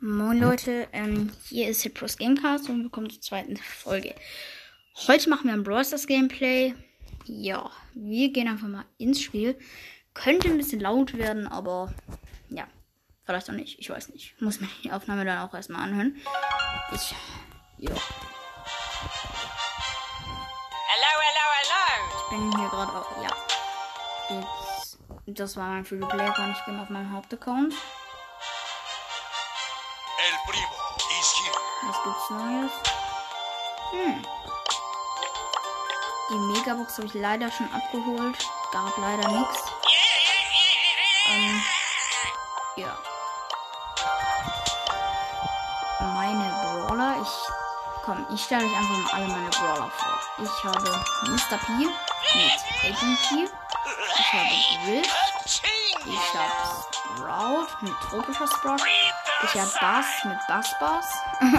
Moin Leute, ähm, hier ist Hitpros Gamecast und willkommen zur zweiten Folge. Heute machen wir ein Brawl Stars Gameplay. Ja, wir gehen einfach mal ins Spiel. Könnte ein bisschen laut werden, aber ja, vielleicht auch nicht. Ich weiß nicht. Muss mir die Aufnahme dann auch erstmal anhören. Ich, ja. Hello, hello, hello. Ich bin hier gerade auch, ja. Jetzt, das war mein Free Play Account. Ich bin auf meinem Hauptaccount. Gibt's Neues? Hm. Die Megabox habe ich leider schon abgeholt. Gab leider nichts. Ähm, ja. Meine Brawler. Ich. Komm, ich stelle euch einfach mal alle meine Brawler vor. Ich habe Mr. P mit Agent P. Ich habe Rift. Ich habe Sprout mit tropischer Sprout. Ich habe Bass mit Bass Bass.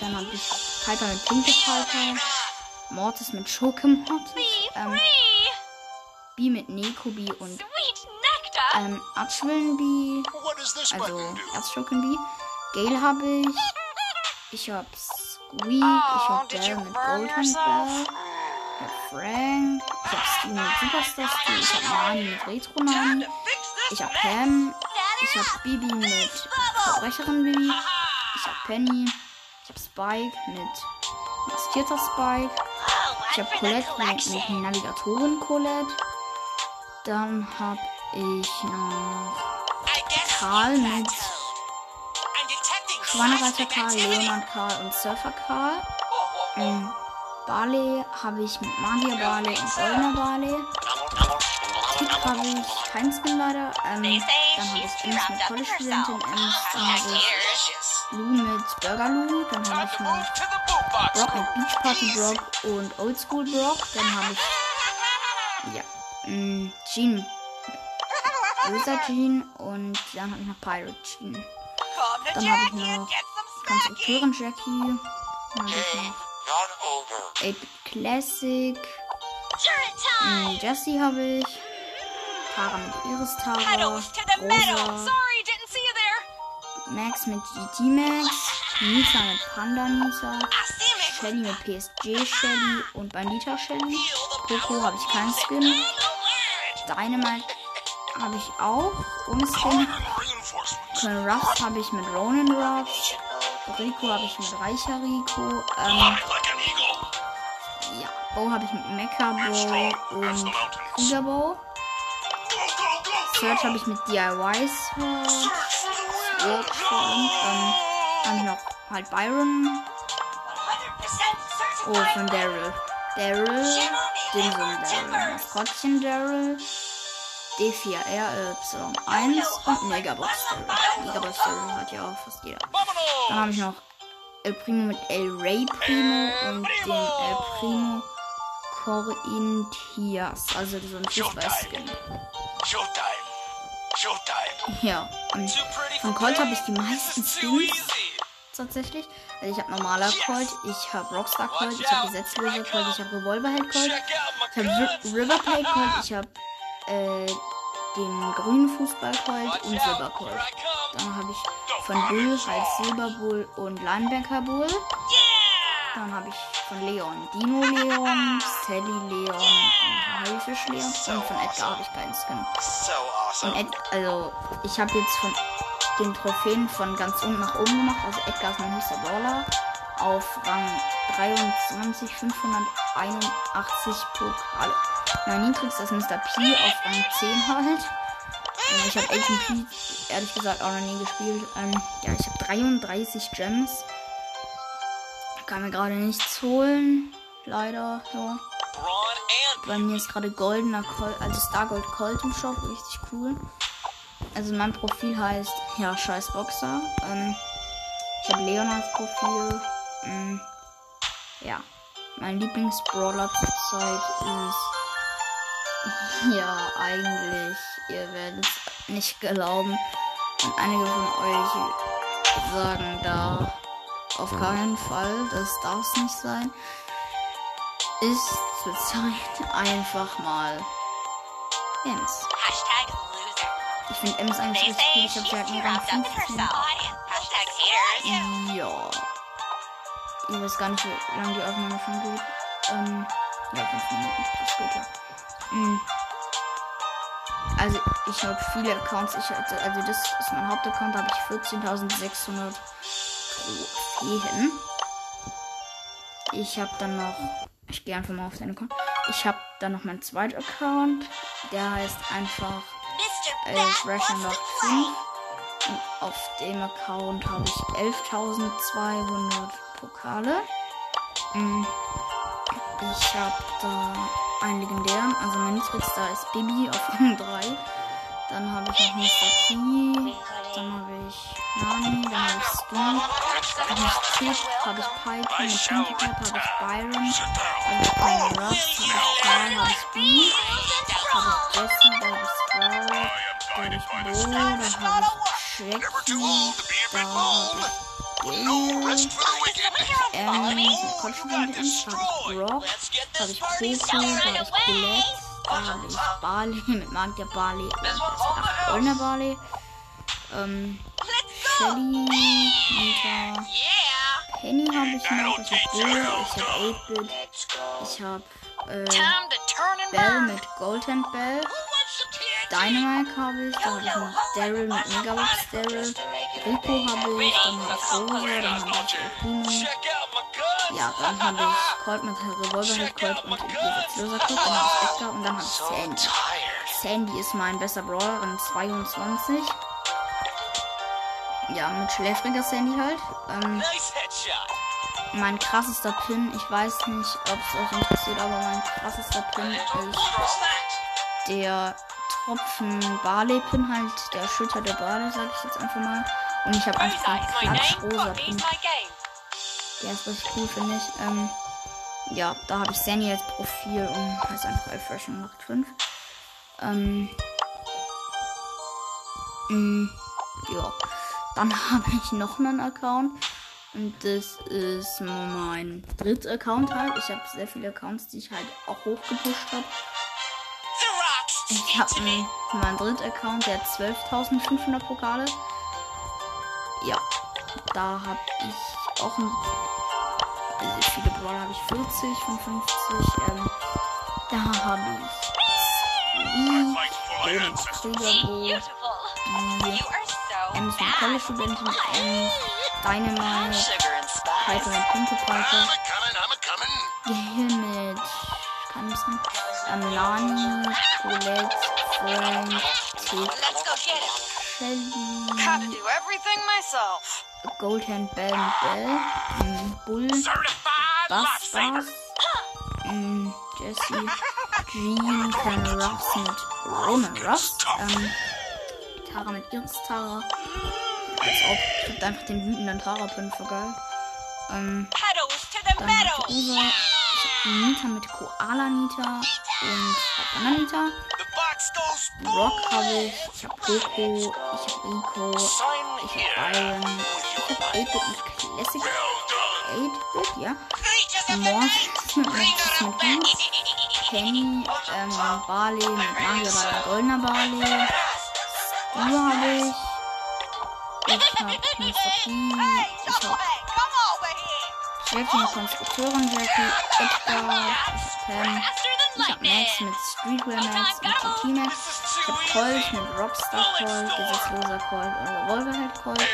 Dann habe ich Piper mit Pinke Piper. Mortis mit Schurke Mortis. Ähm, B mit Neko B und ähm, Archwillen B. What does this Also button do? Erzschurken B. Gale habe ich. Ich habe Squeak. Ich Oh, habe Bell mit Goldhand? Bell. Ich habe Frank. Ich habe Stu mit Superstar. Ich habe Nani mit Retro Nani. Ich habe Pam. Ich habe Bibi mit Verbrecherin Bibi. Ich habe Penny. Ich habe Spike mit maskierter Spike. Ich habe Colette mit, Navigatorin Colette. Dann habe ich noch Karl mit Schweinereiter Karl, Leonard Karl und Surfer Karl. Ähm, Barley habe ich mit Magier Barley und Goldener Barley. Tick habe ich keinen Skin leider. Ähm, dann habe ich Ems mit College Studentin Ems. Dann habe ich Lou mit Burger Lou. Dann habe ich noch. Brock mit Beach Party Brock und Oldschool Brock. Dann habe ich. Ja. Mh, Jean mit Böser Jean. Und dann habe ich noch Pirate Jean. Dann habe ich noch get some Konstrukteurin Jackie. Dann habe ich noch Not over. 8 Classic. Mh, Jessie habe ich. Tara mit Iris Tara. Rosa. Max mit GT Max. Nisa mit Panda Nisa. Shelly mit PSG Shelly und Bandita Shelly. Poco habe ich keinen Skin. Dynamite habe ich auch ohne Skin. Colonel Ruffs habe ich mit Ronan Ruffs. Rico habe ich mit Reicher Rico. Ähm, ja, Bo habe ich mit Mecha Bo und Krieger Bo. Search habe ich mit DIY Search. Search und ähm, dann hab ich noch halt Byron. 100% Oh, von Daryl. Daryl. Dimsum Daryl. Maskottchen Daryl. D4RY1 und Megabox Daryl. Megabox Daryl hat ja auch fast jeder. Dann habe ich noch El Primo mit El Rey Primo und den El Primo Corinthians. Also so ein Fußball-Skin. Showtime. Ja. Und von Colt habe ich die meisten Skins tatsächlich. Also ich habe normaler Colt, ich habe Rockstar Colt, ich habe Gesetzloser Colt, ich habe Revolverheld Colt, ich habe Ri Riverplate Colt, ich habe äh, den grünen Fußball Colt und Silber Colt. Dann habe ich von Bull halt Silber Bull und Linebacker Bull. Dann habe ich von Leon Dino Leon, Sally Leon und Haifisch Leon. Und von Edgar habe ich keinen Skin. Und. Ed, also, ich habe jetzt von den Trophäen von ganz unten nach oben gemacht. Also Edgar ist mein höchster Brawler. Auf Rang 23, 581 Pokale. Mein niedrigster ist Mr. P auf Rang 10 halt. Ich habe Agent P ehrlich gesagt auch noch nie gespielt. Ähm, ja, ich habe 33 Gems. Kann mir gerade nichts holen. Leider, ja. Bei mir ist gerade goldener Colt, also Stargold Colt im Shop, richtig cool. Also mein Profil heißt, ja, scheiß Boxer. Ähm, ich habe Leonards Profil. Ähm, ja, mein Lieblingsbrawler zurzeit ist, ja, eigentlich, ihr werdet es nicht glauben. Und einige von euch sagen da auf keinen Fall, das darf es nicht sein ist zurzeit einfach mal Ems. Ich finde Ems eigentlich richtig cool. Ich habe sie halt nur Rang wrapped up in 15. herself. Hashtag haters. Ja. Ich weiß gar nicht, wie lange die Aufnahme schon geht. Ähm, ja, 5 Minuten. Das geht ja. Mhm. Also, ich habe viele Accounts. Ich hatte, also, das ist mein Hauptaccount. Da habe ich 14.600 Trophäen. Ich habe dann noch. Ich gehe einfach mal auf den Account. Ich habe dann noch meinen zweiten Account. Der heißt einfach äh, Bat Ration wants Lock to 5. play. Und auf dem Account habe ich 11.200 Pokale. Mm, Ich habe da einen legendären, also mein niedrigster ist Bibi auf Rang 3. Dann habe ich noch Mr. P. Dann habe ich Nani, dann habe ich dann habe ich Kid, habe ich Piper, mit Pinky Piper habe ich Byron, habe ich Colin Ruffs, habe ich Karl, habe ich B, habe ich Jesse, habe ich Sprout, da habe ich Bo, da habe ich Shrek, da habe ich No rest for the wicked. ähm, ist, da habe ich Brock, habe ich da habe ich Colette, habe ich Barley, mit Magier Barley und ach, Goldener Barley, ähm, Shelly, Yeah. Penny habe ich noch, ich habe Bill, ich habe 8-Bit, ich habe äh, Bell mit Goldhand Bell? Dynamite habe ich, da habe ich noch Daryl mit Megabox Daryl, Rico habe ich, dann habe ich Rosa, dann habe ich guns. ja, dann habe ich Colt mit Revolverhead Colt und Gesetzloser Colt, dann habe ich Edgar und dann habe ich Sandy. Sandy ist mein bester Brawler in 22. Ja, mit schläfriger Sandy halt. Ähm, mein krassester Pin, ich weiß nicht, ob es euch interessiert, aber mein krassester Pin ist der Tropfen Barley Pin halt, der Schütter der Barley, sag ich jetzt einfach mal. Und ich habe einfach einen Klatsch rosa Pin. Der ist richtig cool, finde ich. Ähm, ja, da habe ich Sandy als Profil und heißt einfach Elfreshing 85. Ähm, mh, ja. Dann habe ich noch einen Account. Und das ist mein dritter Account halt. Ich habe sehr viele Accounts, die ich halt auch hochgepusht habe. Ich habe meinen dritten Account, der hat 12.500 Pokale. Ja, da habe ich auch ein, also viele Brawler habe ich 40 von 50. Ähm, da habe ich Lee. Kriegerbo, Ems mit bad. College-Studentin, Ems, Dynamite, a coming, I'm a coming. Gehirn mit, kann ich sagen, ähm, Lani, Colette, Frank, Tick. Shelly, Gotta do everything myself. Goldhand Bell Bell, ähm, Bull. Bass, ähm, Jesse, Jean, Ruffs mit Roman Ruffs, ähm, Tara mit Iris Tara, als ob, ich hab einfach den wütenden Tara-Pin für geil, ähm, dann hab ich Usa, ich hab Nita mit Koala Nita und Banana Nita, Rock habe ich, ich hab Coco, ich hab Rico, ich here. hab Byron, ich hab 8-Bit mit Classic Well done. 8-Bit, ja. Night. mit Hus, Penny, ähm, Barley mit Magier Goldener Barley, Stu habe ich, ich hab Mr. Ich hab. Jackie mit Konstrukteurin Jackie, Edgar, ich hab Pam, ich hab. Max mit Streetwear Max und TT Max, ich hab Colt mit Rockstar Colt, Gesetzloser Colt und Revolverhead Colt,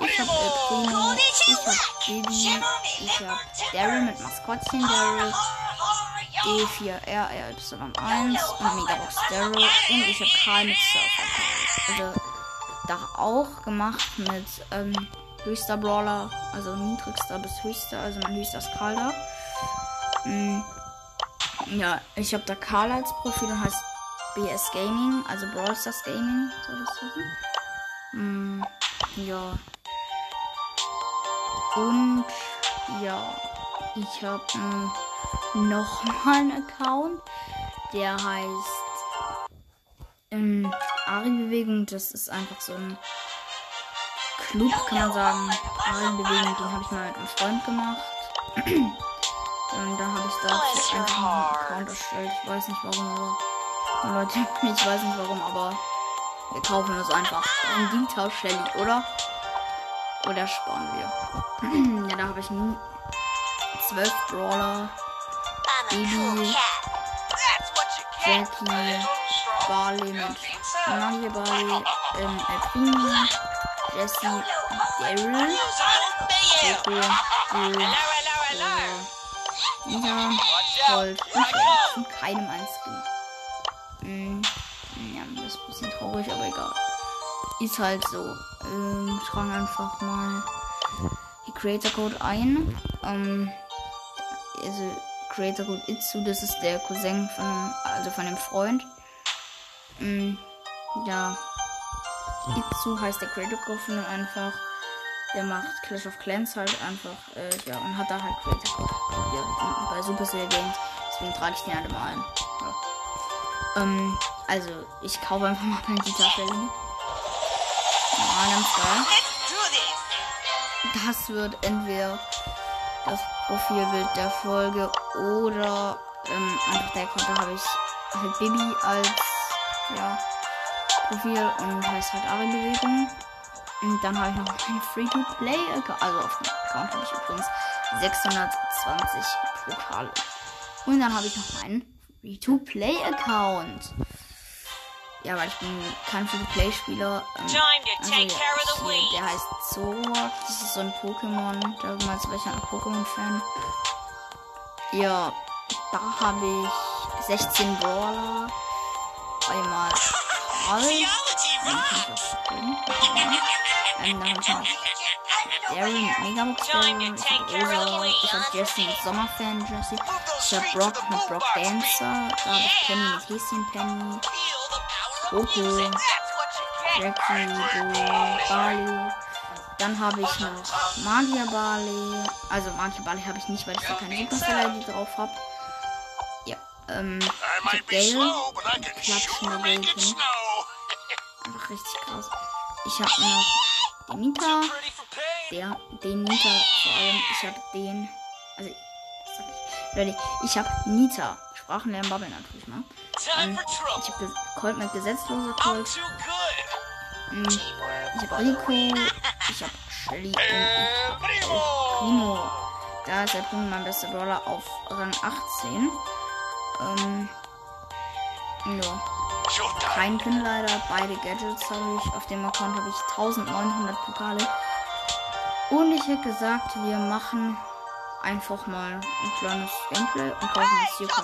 ich hab El Primo, ich hab Bibi, ich hab Daryl mit Maskottchen Daryl, D4RRY1 und Megabox Daryl und ich hab Karl mit Surfer Karl. Also da auch gemacht mit ähm, höchster Brawler, also niedrigster bis höchster, also mein höchster ist Karl da. Mm, ja, ich habe da Karl als Profil und heißt BS Gaming, also Brawl Stars Gaming, soll das heißen. Mm, ja. Und ja, ich habe noch mal einen Account, der heißt ähm, Ari-Bewegung. Das ist einfach so ein Club, kann man sagen. Ari-Bewegung, den habe ich mal mit einem Freund gemacht. Und da habe ich dazu einfach noch einen Account erstellt. Ich weiß nicht warum, aber. Oh, Leute, ich weiß nicht warum, aber Wir kaufen uns einfach ein Dieter Shelly, oder? Oder sparen wir? ja, da habe ich nie zwölf Brawler, Baby, Jackie, Barley mit Magie Barley, ähm, El Primo, Jesse, Daryl, Coco, Watch out. Gold und. Zu keinem ein Skin. Mm, ja, das ist ein bisschen traurig, aber egal. Ist halt so. Ähm, tragen einfach mal die Creator Code ein. Ähm, also Creator Code Itzu, das ist der Cousin von dem, also von dem Freund. Mm, ja. Itzu heißt der Creator Code von dem einfach. Der macht Clash of Clans halt einfach, äh, ja, und hat da halt Creator Code. Ja, bei Supercell Games. Deswegen trage ich den halt immer ein. Ja. Ähm, also, ich kaufe einfach mal mein Dieter Shelly. Ja, ganz geil. Das wird entweder das Profilbild der Folge oder ähm, einfach der. Da habe ich halt Bibi als ja, Profil und heißt halt Ari-Bewegung. Und dann habe ich noch einen Free-to-Play-Account. Also auf dem Account habe ich übrigens 620 Pokale. Und dann habe ich noch meinen Free-to-Play-Account. Ja, weil ich bin kein Free-to-Play-Spieler. Ähm, also hier, der heißt Zoroark. Das ist so ein Pokémon. Da mal zu welcher Pokémon-Fan. Ja, da habe ich 16 Brawler. Einmal ich. Ja. Ähm, dann habe ich noch Darren mit Megabox. Ich. Ich habe Jesse mit Sommerfan Jesse. Ich habe Brock mit Brock Dancer. Da habe ich Penny mit Häschen Penny. Coco. Jackie, Bo, Barley. Dann habe ich noch Magier Barley. Also Magier Barley habe ich nicht, weil ich da keine Supercell-ID drauf habe. Ja, ähm, ich habe be Gale. hin. snow. Einfach richtig krass. Ich habe noch den pain? Der, den Nita vor allem. Ich habe den. Also, ich? Ich habe Nita. Sprachenlernen Bubble natürlich, ne? Ähm, ich habe Colt mit gesetzloser Colt. Mm, Ich habe Rico, ich habe Shelly und ich Primo. Da ist der Primo mein bester Brawler auf Rang 18. Ähm, ja, kein Pin leider. Beide Gadgets habe ich. Auf dem Account habe ich 1900 Pokale. Und ich hätte gesagt, wir machen einfach mal ein kleines Gameplay und kaufen das hier. Ja.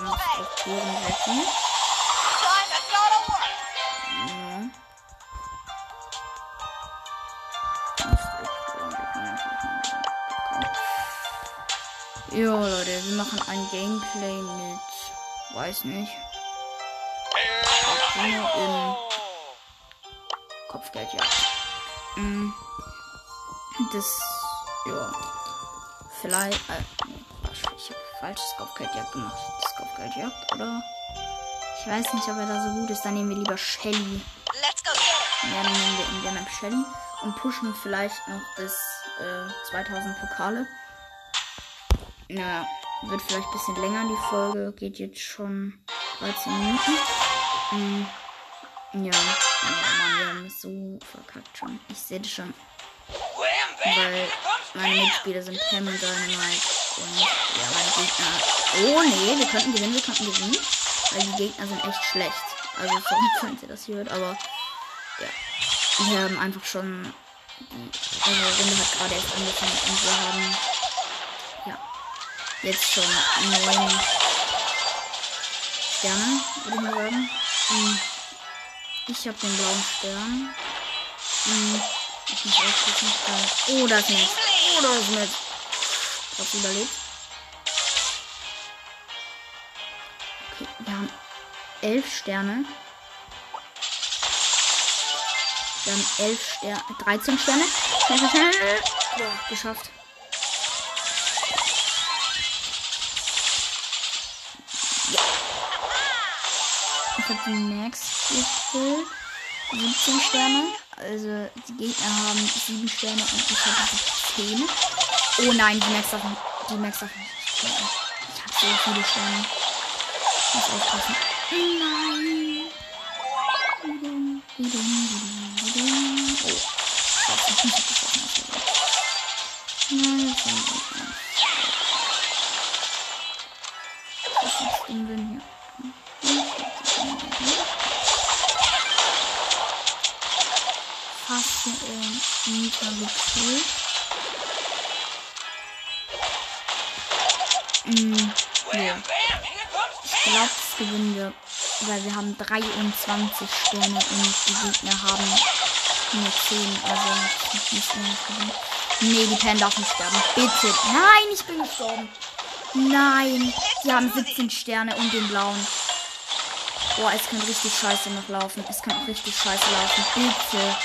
Können natürlich mal- Ja, Leute, wir machen ein Gameplay mit, weiß nicht, im Primo. Kopfgeldjagd. Mm, Das, ja, vielleicht, äh, ich habe falsches Kopfgeldjagd gemacht. Das Kopfgeldjagd, oder? Ich weiß nicht, ob er da so gut ist. Dann nehmen wir lieber Shelly. Let's go it. Ja, dann nehmen wir in der Map Shelly und pushen vielleicht noch bis äh, 2000 Pokale. Ja, wird vielleicht ein bisschen länger die Folge. Geht jetzt schon 13 Minuten. Mm, ja, oh Mann, wir haben es so verkackt schon. Ich sehe das schon. Weil meine. Mitspieler sind Pam Dynamite. Und ja, meine Gegner. Oh nee, wir könnten gewinnen, wir könnten gewinnen. Weil die Gegner sind echt schlecht. Also sorry, falls ihr das hört, aber ja. Wir haben einfach schon also Runde hat gerade erst angefangen und wir haben ja jetzt schon neun Sterne, würde ich mal sagen. Mm, Ich habe den blauen Stern. Ich muss aufpassen. da- Oh, da ist Max. Oh, da ist Max. Trotz überlebt. Okay, wir haben elf Sterne. Wir haben elf Sterne. 13 Sterne. Schnell. Ja, geschafft. Ja. Ich habe die Max gekillt. 17 Sterne. Also die Gegner haben 7 Sterne und ich habe 10. Oh nein, die Max darf die Max nicht sterben. Ich habe so viele Sterne. Ich muss aufpassen. Nein. Oh. Schwarze Füße geschossen. das war gut. Nein, das war nicht. Bam, here comes Ich glaube, das gewinnen wir. Weil wir haben 23 Sterne und die Gegner haben nur 10. Also müssen wir nicht gewinnen. Nee, die Pen darf nicht sterben. Bitte. Nein, ich bin gestorben. Nein. Die haben 17 Sterne und den blauen. Boah, es kann richtig scheiße noch laufen. Es kann auch richtig scheiße laufen. Bitte.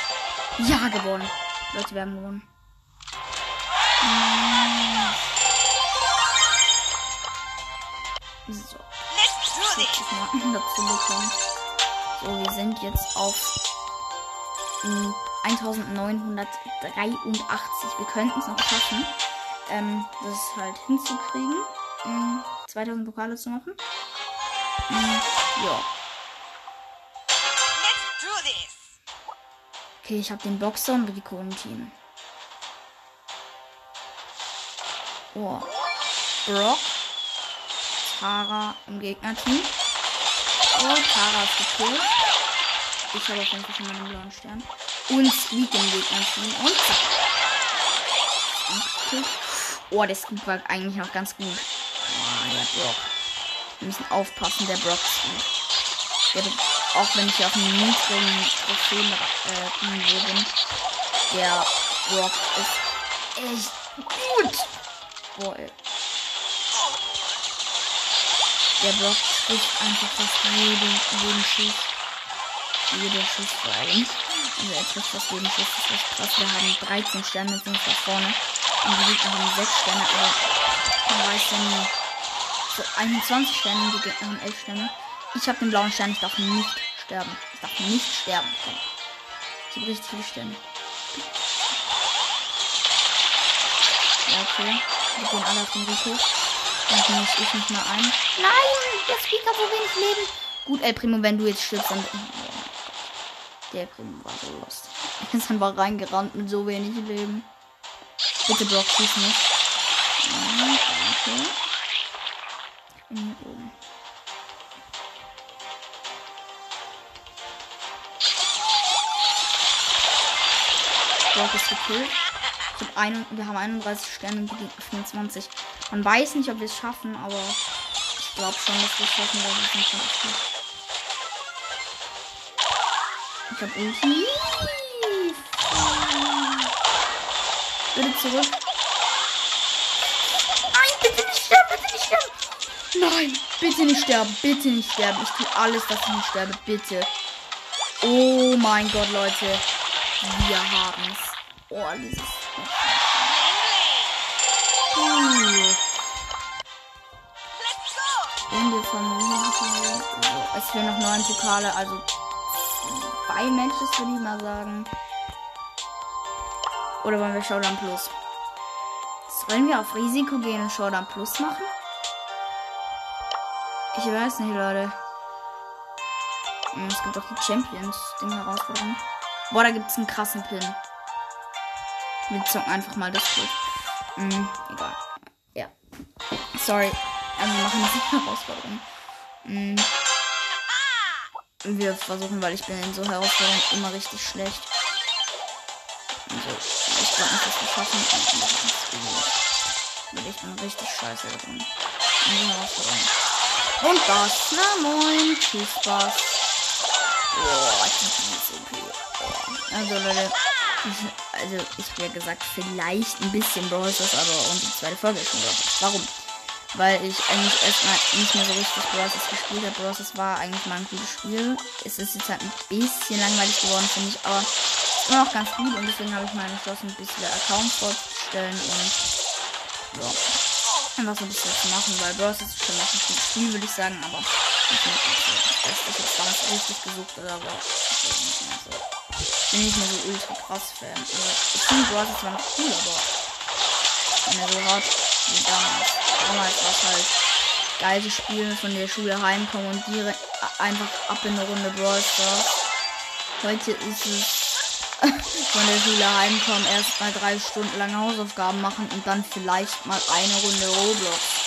Ja, gewonnen. Leute, wir haben gewonnen. Nice. So. So, wir sind jetzt auf mm, 1983. Wir könnten es noch schaffen, ähm, das halt hinzukriegen, ähm, 2000 Pokale zu machen. Mm, ja. Okay, ich habe den Boxer und Rico im Team. Oh. Brock. Tara im Gegnerteam. Oh, Tara ist gekillt. Ich habe auf jeden Fall schon mal den blauen Stern. Und Squeak im Gegnerteam. Und zack. Gekillt. Oh, der Squeak war eigentlich noch ganz gut. Oh, der Brock. Wir müssen aufpassen, der Brock Squeak. Der, auch wenn ich auf einem niedrigen Trophäen äh, bin, der Brock ist echt gut. Boah, ey. Der Brock trifft einfach fast jeden, jeden Schuss. Jeder Schuss vor allem. Also er trifft fast jeden Schuss. Das ist echt krass. Wir haben 13 Sterne, sind da vorne. Und die Gegner haben 6 Sterne, aber man weiß ja nie. So, 21 Sterne, die Gegner haben 11 Sterne. Ich habe den blauen Stern, ich darf nicht sterben. Ich darf nicht sterben. Ich habe richtig viele Sterne. Ja, okay. Wir gehen alle auf den Rico. Dann muss ich nicht mal ein. Nein, der Speak hat so wenig Leben. Gut, ey, Primo, wenn du jetzt stirbst, dann. Der Primo war so lost. Er ist einfach reingerannt mit so wenig Leben. Bitte Block, schieß nicht. Ja, Brock ist gekillt. Ich hab ein, wir haben 31 Sterne und die Gegner 24. Man weiß nicht, ob wir es schaffen, aber ich glaube schon, dass wir es schaffen, weil wir echt gut. Ich hab Ulti. Bitte zurück. Nein, bitte nicht sterben, bitte nicht sterben. Nein, bitte nicht sterben, bitte nicht sterben. Ich tue alles, dass ich nicht sterbe, bitte. Oh mein Gott, Leute. Wir haben's. Oh, dieses. Go. Und wir also, es fehlen noch neun Pokale, also zwei Matches würde ich mal sagen. Oder wollen wir Showdown Plus? Sollen wir auf Risiko gehen und Showdown Plus machen? Ich weiß nicht, Leute. Hm, Es gibt auch die Champions-Ding-Herausforderung. Boah, da gibt es einen krassen Pin. Wir zocken einfach mal das gut. Hm, egal. Ja. Sorry. Also wir machen diese Herausforderung. Hm. Wir versuchen, weil ich bin in so Herausforderungen immer richtig schlecht. Also, ich glaube nicht, dass wir schaffen. Weil ich bin richtig scheiße drin. In so Herausforderungen. Und das. Na moin. Tschüss, Spaß. Boah, ich bin so okay. Boah. Also, Leute. Also, ich habe ja gesagt, vielleicht ein bisschen Brawl Stars, aber unsere zweite Folge ist schon Brawl. Warum? Weil ich eigentlich erstmal nicht mehr so richtig Brawl Stars gespielt habe. Brawl Stars war eigentlich mal ein gutes Spiel. Es ist jetzt halt ein bisschen langweilig geworden, finde ich, aber immer noch ganz gut und deswegen habe ich mal entschlossen, ein bisschen Accounts vorzustellen und ja, einfach so ein bisschen zu machen, weil Brawl Stars ist schon noch ein gutes Spiel, würde ich sagen, aber ich nicht so, dass ich jetzt damals richtig gesucht oder ich bin bin nicht so ultra krass Fan. Also, ich finde Brawl Stars war noch cool, aber nicht mehr so hart wie damals. Damals war es halt geil zu spielen, von der Schule heimkommen und direkt einfach ab in eine Runde Brawl Stars. Heute ist es von der Schule heimkommen, erstmal drei Stunden lang Hausaufgaben machen und dann vielleicht mal eine Runde Roblox.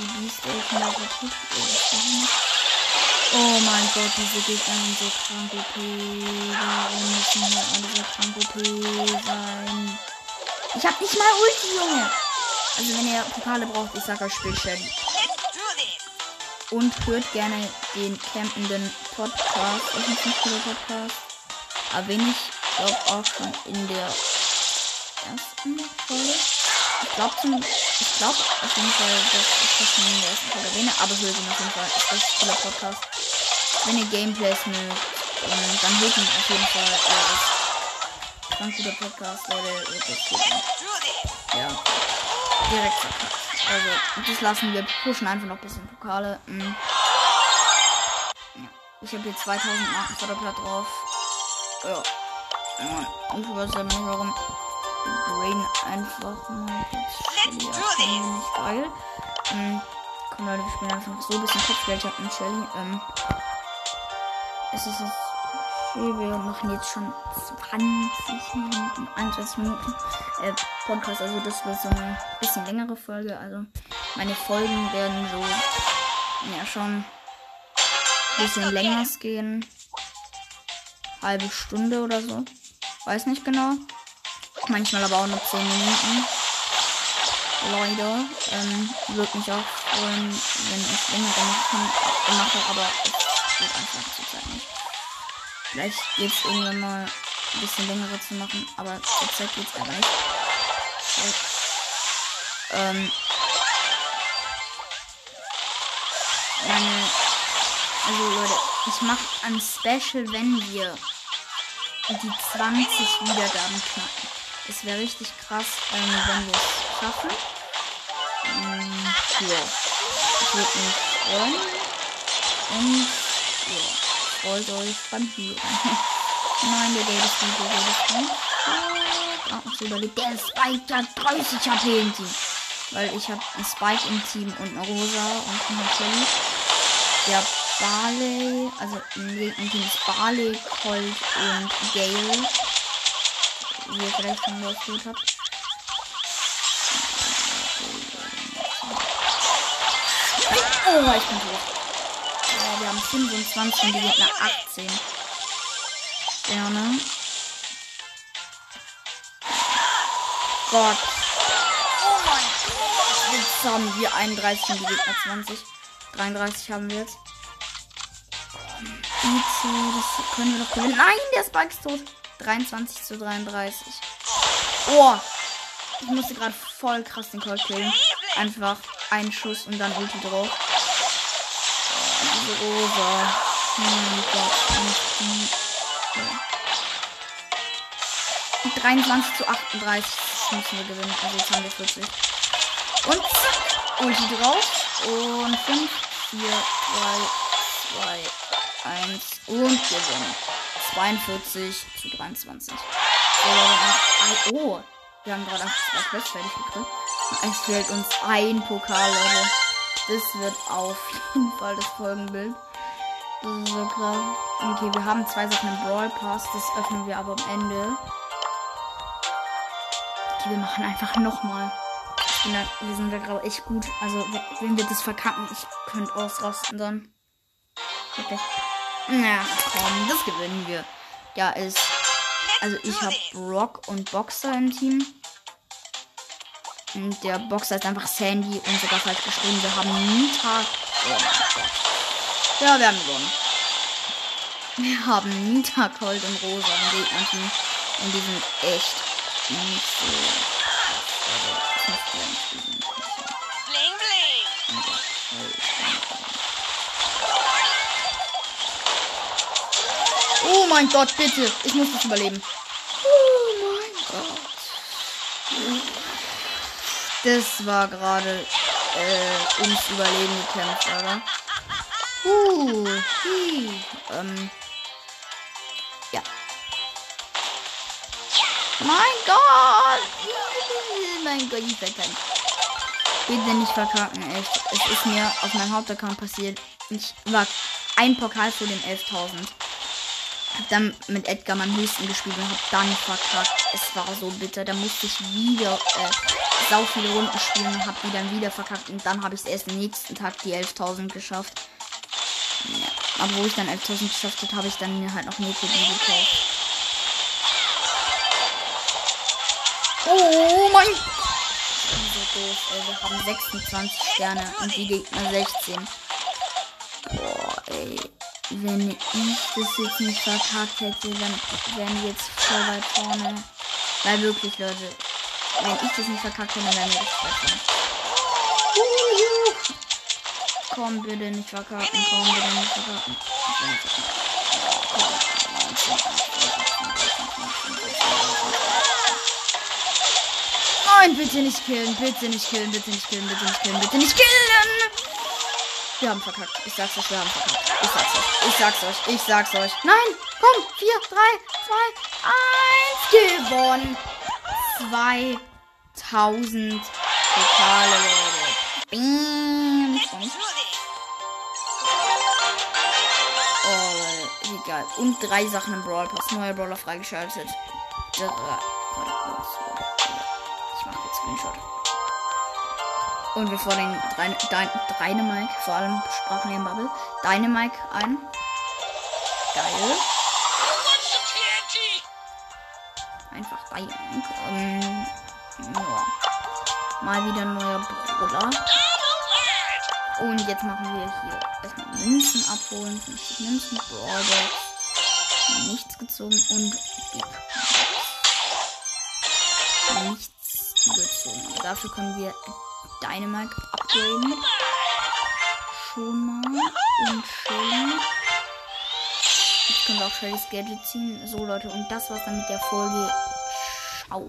Die B-Station da verpufft Oh mein Gott, diese Gegner sind so krank OP. Warum müssen hier alle so krank OP sein? Ich hab nicht mal Ulti, Junge. Also wenn ihr Pokale braucht, ich sag euch, this. Und hört gerne den campenden Podcast. Das ist ein cooler Podcast. Erwähne ich, glaube auch schon in der ersten Folge. Ich glaube zum. Ich glaube auf jeden Fall, dass ich das in der ersten Folge erwähne, aber hört ihn auf jeden Fall. Das ist ein cooler Podcast. Wenn ihr Gameplays mögt, ähm, dann hört ihn auf jeden Fall. Ist ein guter Podcast, Leute. Das this. Ja. Direkt verkackt. Also, das lassen wir. Pushen einfach noch ein bisschen Pokale. Ja. Ich habe hier 2000 Marken Vorderblatt drauf. Ja. ja. Ich weiß ja nicht warum. Brain einfach mal nicht geil. Mm. Komm Leute, wir spielen einfach so ein bisschen Kopfgeld. Mit Shelly. Ähm, es ist jetzt viel. Wir machen jetzt schon 20 Minuten, 21 Minuten äh, Podcast. Also das wird so eine bisschen längere Folge. Also meine Folgen werden so ja schon ein bisschen länger gehen. Halbe Stunde oder so. Weiß nicht genau. Manchmal aber auch nur 10 Minuten. Leute, ähm, würde mich auch freuen, wenn ich längere machen, mache, aber es geht einfach zur Zeit nicht. Vielleicht geht's irgendwann mal ein bisschen längere zu machen, aber zurzeit geht's einfach nicht. Weil, ähm, meine, also Leute, ich mache ein Special, wenn wir die 20 Wiedergaben knacken. Das wäre richtig krass, ähm, wenn wir es schaffen. Ähm, ja. Ich würde mich freuen. Und ja, freut euch beim Hören. Nein, der Geld ist nicht, der nicht. Ah, so überlegt. Der Spike hat 30 HP im Team. Weil ich habe einen Spike im Team und eine Rosa und eine Shelly. Der Barley, also im linken Team ist Barley, Colt und Gale. Ihr vielleicht schon gehört habt. Oh, ich bin tot. Ja, wir haben 25 und die Gegner 18. Gerne. Gott. Oh mein Gott. Jetzt haben wir 31 und die Gegner 20. 33 haben wir jetzt. Bitte, das können wir doch gewinnen. Nein, der Spike ist tot. 23 zu 33. Oh. Ich musste gerade voll krass den Colt killen. Einfach ein Schuss und dann Ulti drauf. Oh, diese Rosa. Hm, Gott. Hm, hm. 23 zu 38 das müssen wir gewinnen. Also jetzt haben wir 40. Und zack. Ulti drauf. Und 5, 4, 3, 2, 1. Und gewinnen. 42 zu 23. So, Leute, noch ein- Oh, wir haben gerade das Quest fertig gekriegt. Es fehlt uns ein Pokal, Leute. Das wird auf jeden Fall das Folgenbild. Das ist so krass. Okay, wir haben zwei Sachen im Brawl Pass. Das öffnen wir aber am Ende. Okay, wir machen einfach nochmal. Wir sind da gerade echt gut. Also, wenn- wir das verkacken, ich könnte ausrasten dann. Wirklich. Na, komm, das gewinnen wir. Ja, ist. Also, ich habe Brock und Boxer im Team. Und der Boxer ist einfach Sandy und sogar falsch geschrieben. Wir haben Nita. Oh mein Gott. Ja, wir haben gewonnen. Wir haben Nita, Colt und Rosa im Gegnerteam. Und die sind echt nicht so. Mein Gott, bitte. Ich muss das überleben. Oh mein Gott. Das war gerade äh, ums Überleben gekämpft, oder? Uh, hi. ähm. Ja. Mein Gott. Mein Gott, ich verkannt. Bitte nicht verkacken, echt. Es ist mir auf meinem Hauptaccount passiert. Ich war ein Pokal vor den 11.000. Hab dann mit Edgar meinen höchsten gespielt und hab dann verkackt. Es war so bitter. Da musste ich wieder äh, sau viele Runden spielen und hab die dann wieder verkackt. Und dann habe ich es erst am nächsten Tag die 11.000 geschafft. Ja. Aber wo ich dann 11.000 geschafft habe, habe ich dann mir halt noch Neko gekauft. Oh mein. Wir haben 26 Sterne und die Gegner 16. Boah, ey. Wenn ich das jetzt nicht verkackt hätte, dann wären wir jetzt voll weit vorne. Weil wirklich, Leute. Wenn ich das nicht verkackt hätte, dann wären wir richtig weit vorne. Komm bitte nicht verkacken, komm bitte nicht verkacken. Nein, bitte nicht killen, bitte nicht killen, bitte nicht killen, bitte nicht killen, bitte nicht killen. Wir haben verkackt. Ich sag's euch, wir haben verkackt. Ich sag's euch, ich sag's euch, ich sag's euch. Nein, komm, 4, 3, 2, 1, gewonnen. 2000 Pokale, this. Oh, geil. Und drei Sachen im Brawl Pass. Neuer Brawler freigeschaltet. Drei. Ich mach jetzt Screenshot. Und wir fordern Dein, Dein, Dynamike, vor allem Sprachlehren Bubble. Dynamike ein. Geil. Einfach Dynamike. Ähm. Mal wieder ein neuer alert! Und jetzt machen wir hier erstmal Münzen abholen. 50 Münzen, Brawlbox. Nichts gezogen und Big. Nichts gezogen. Dafür können wir Dynamite upgraden. Schon mal. Und Shelly. Jetzt können wir auch Shellys Gadget ziehen. So Leute, und das war's dann mit der Folge. Ciao.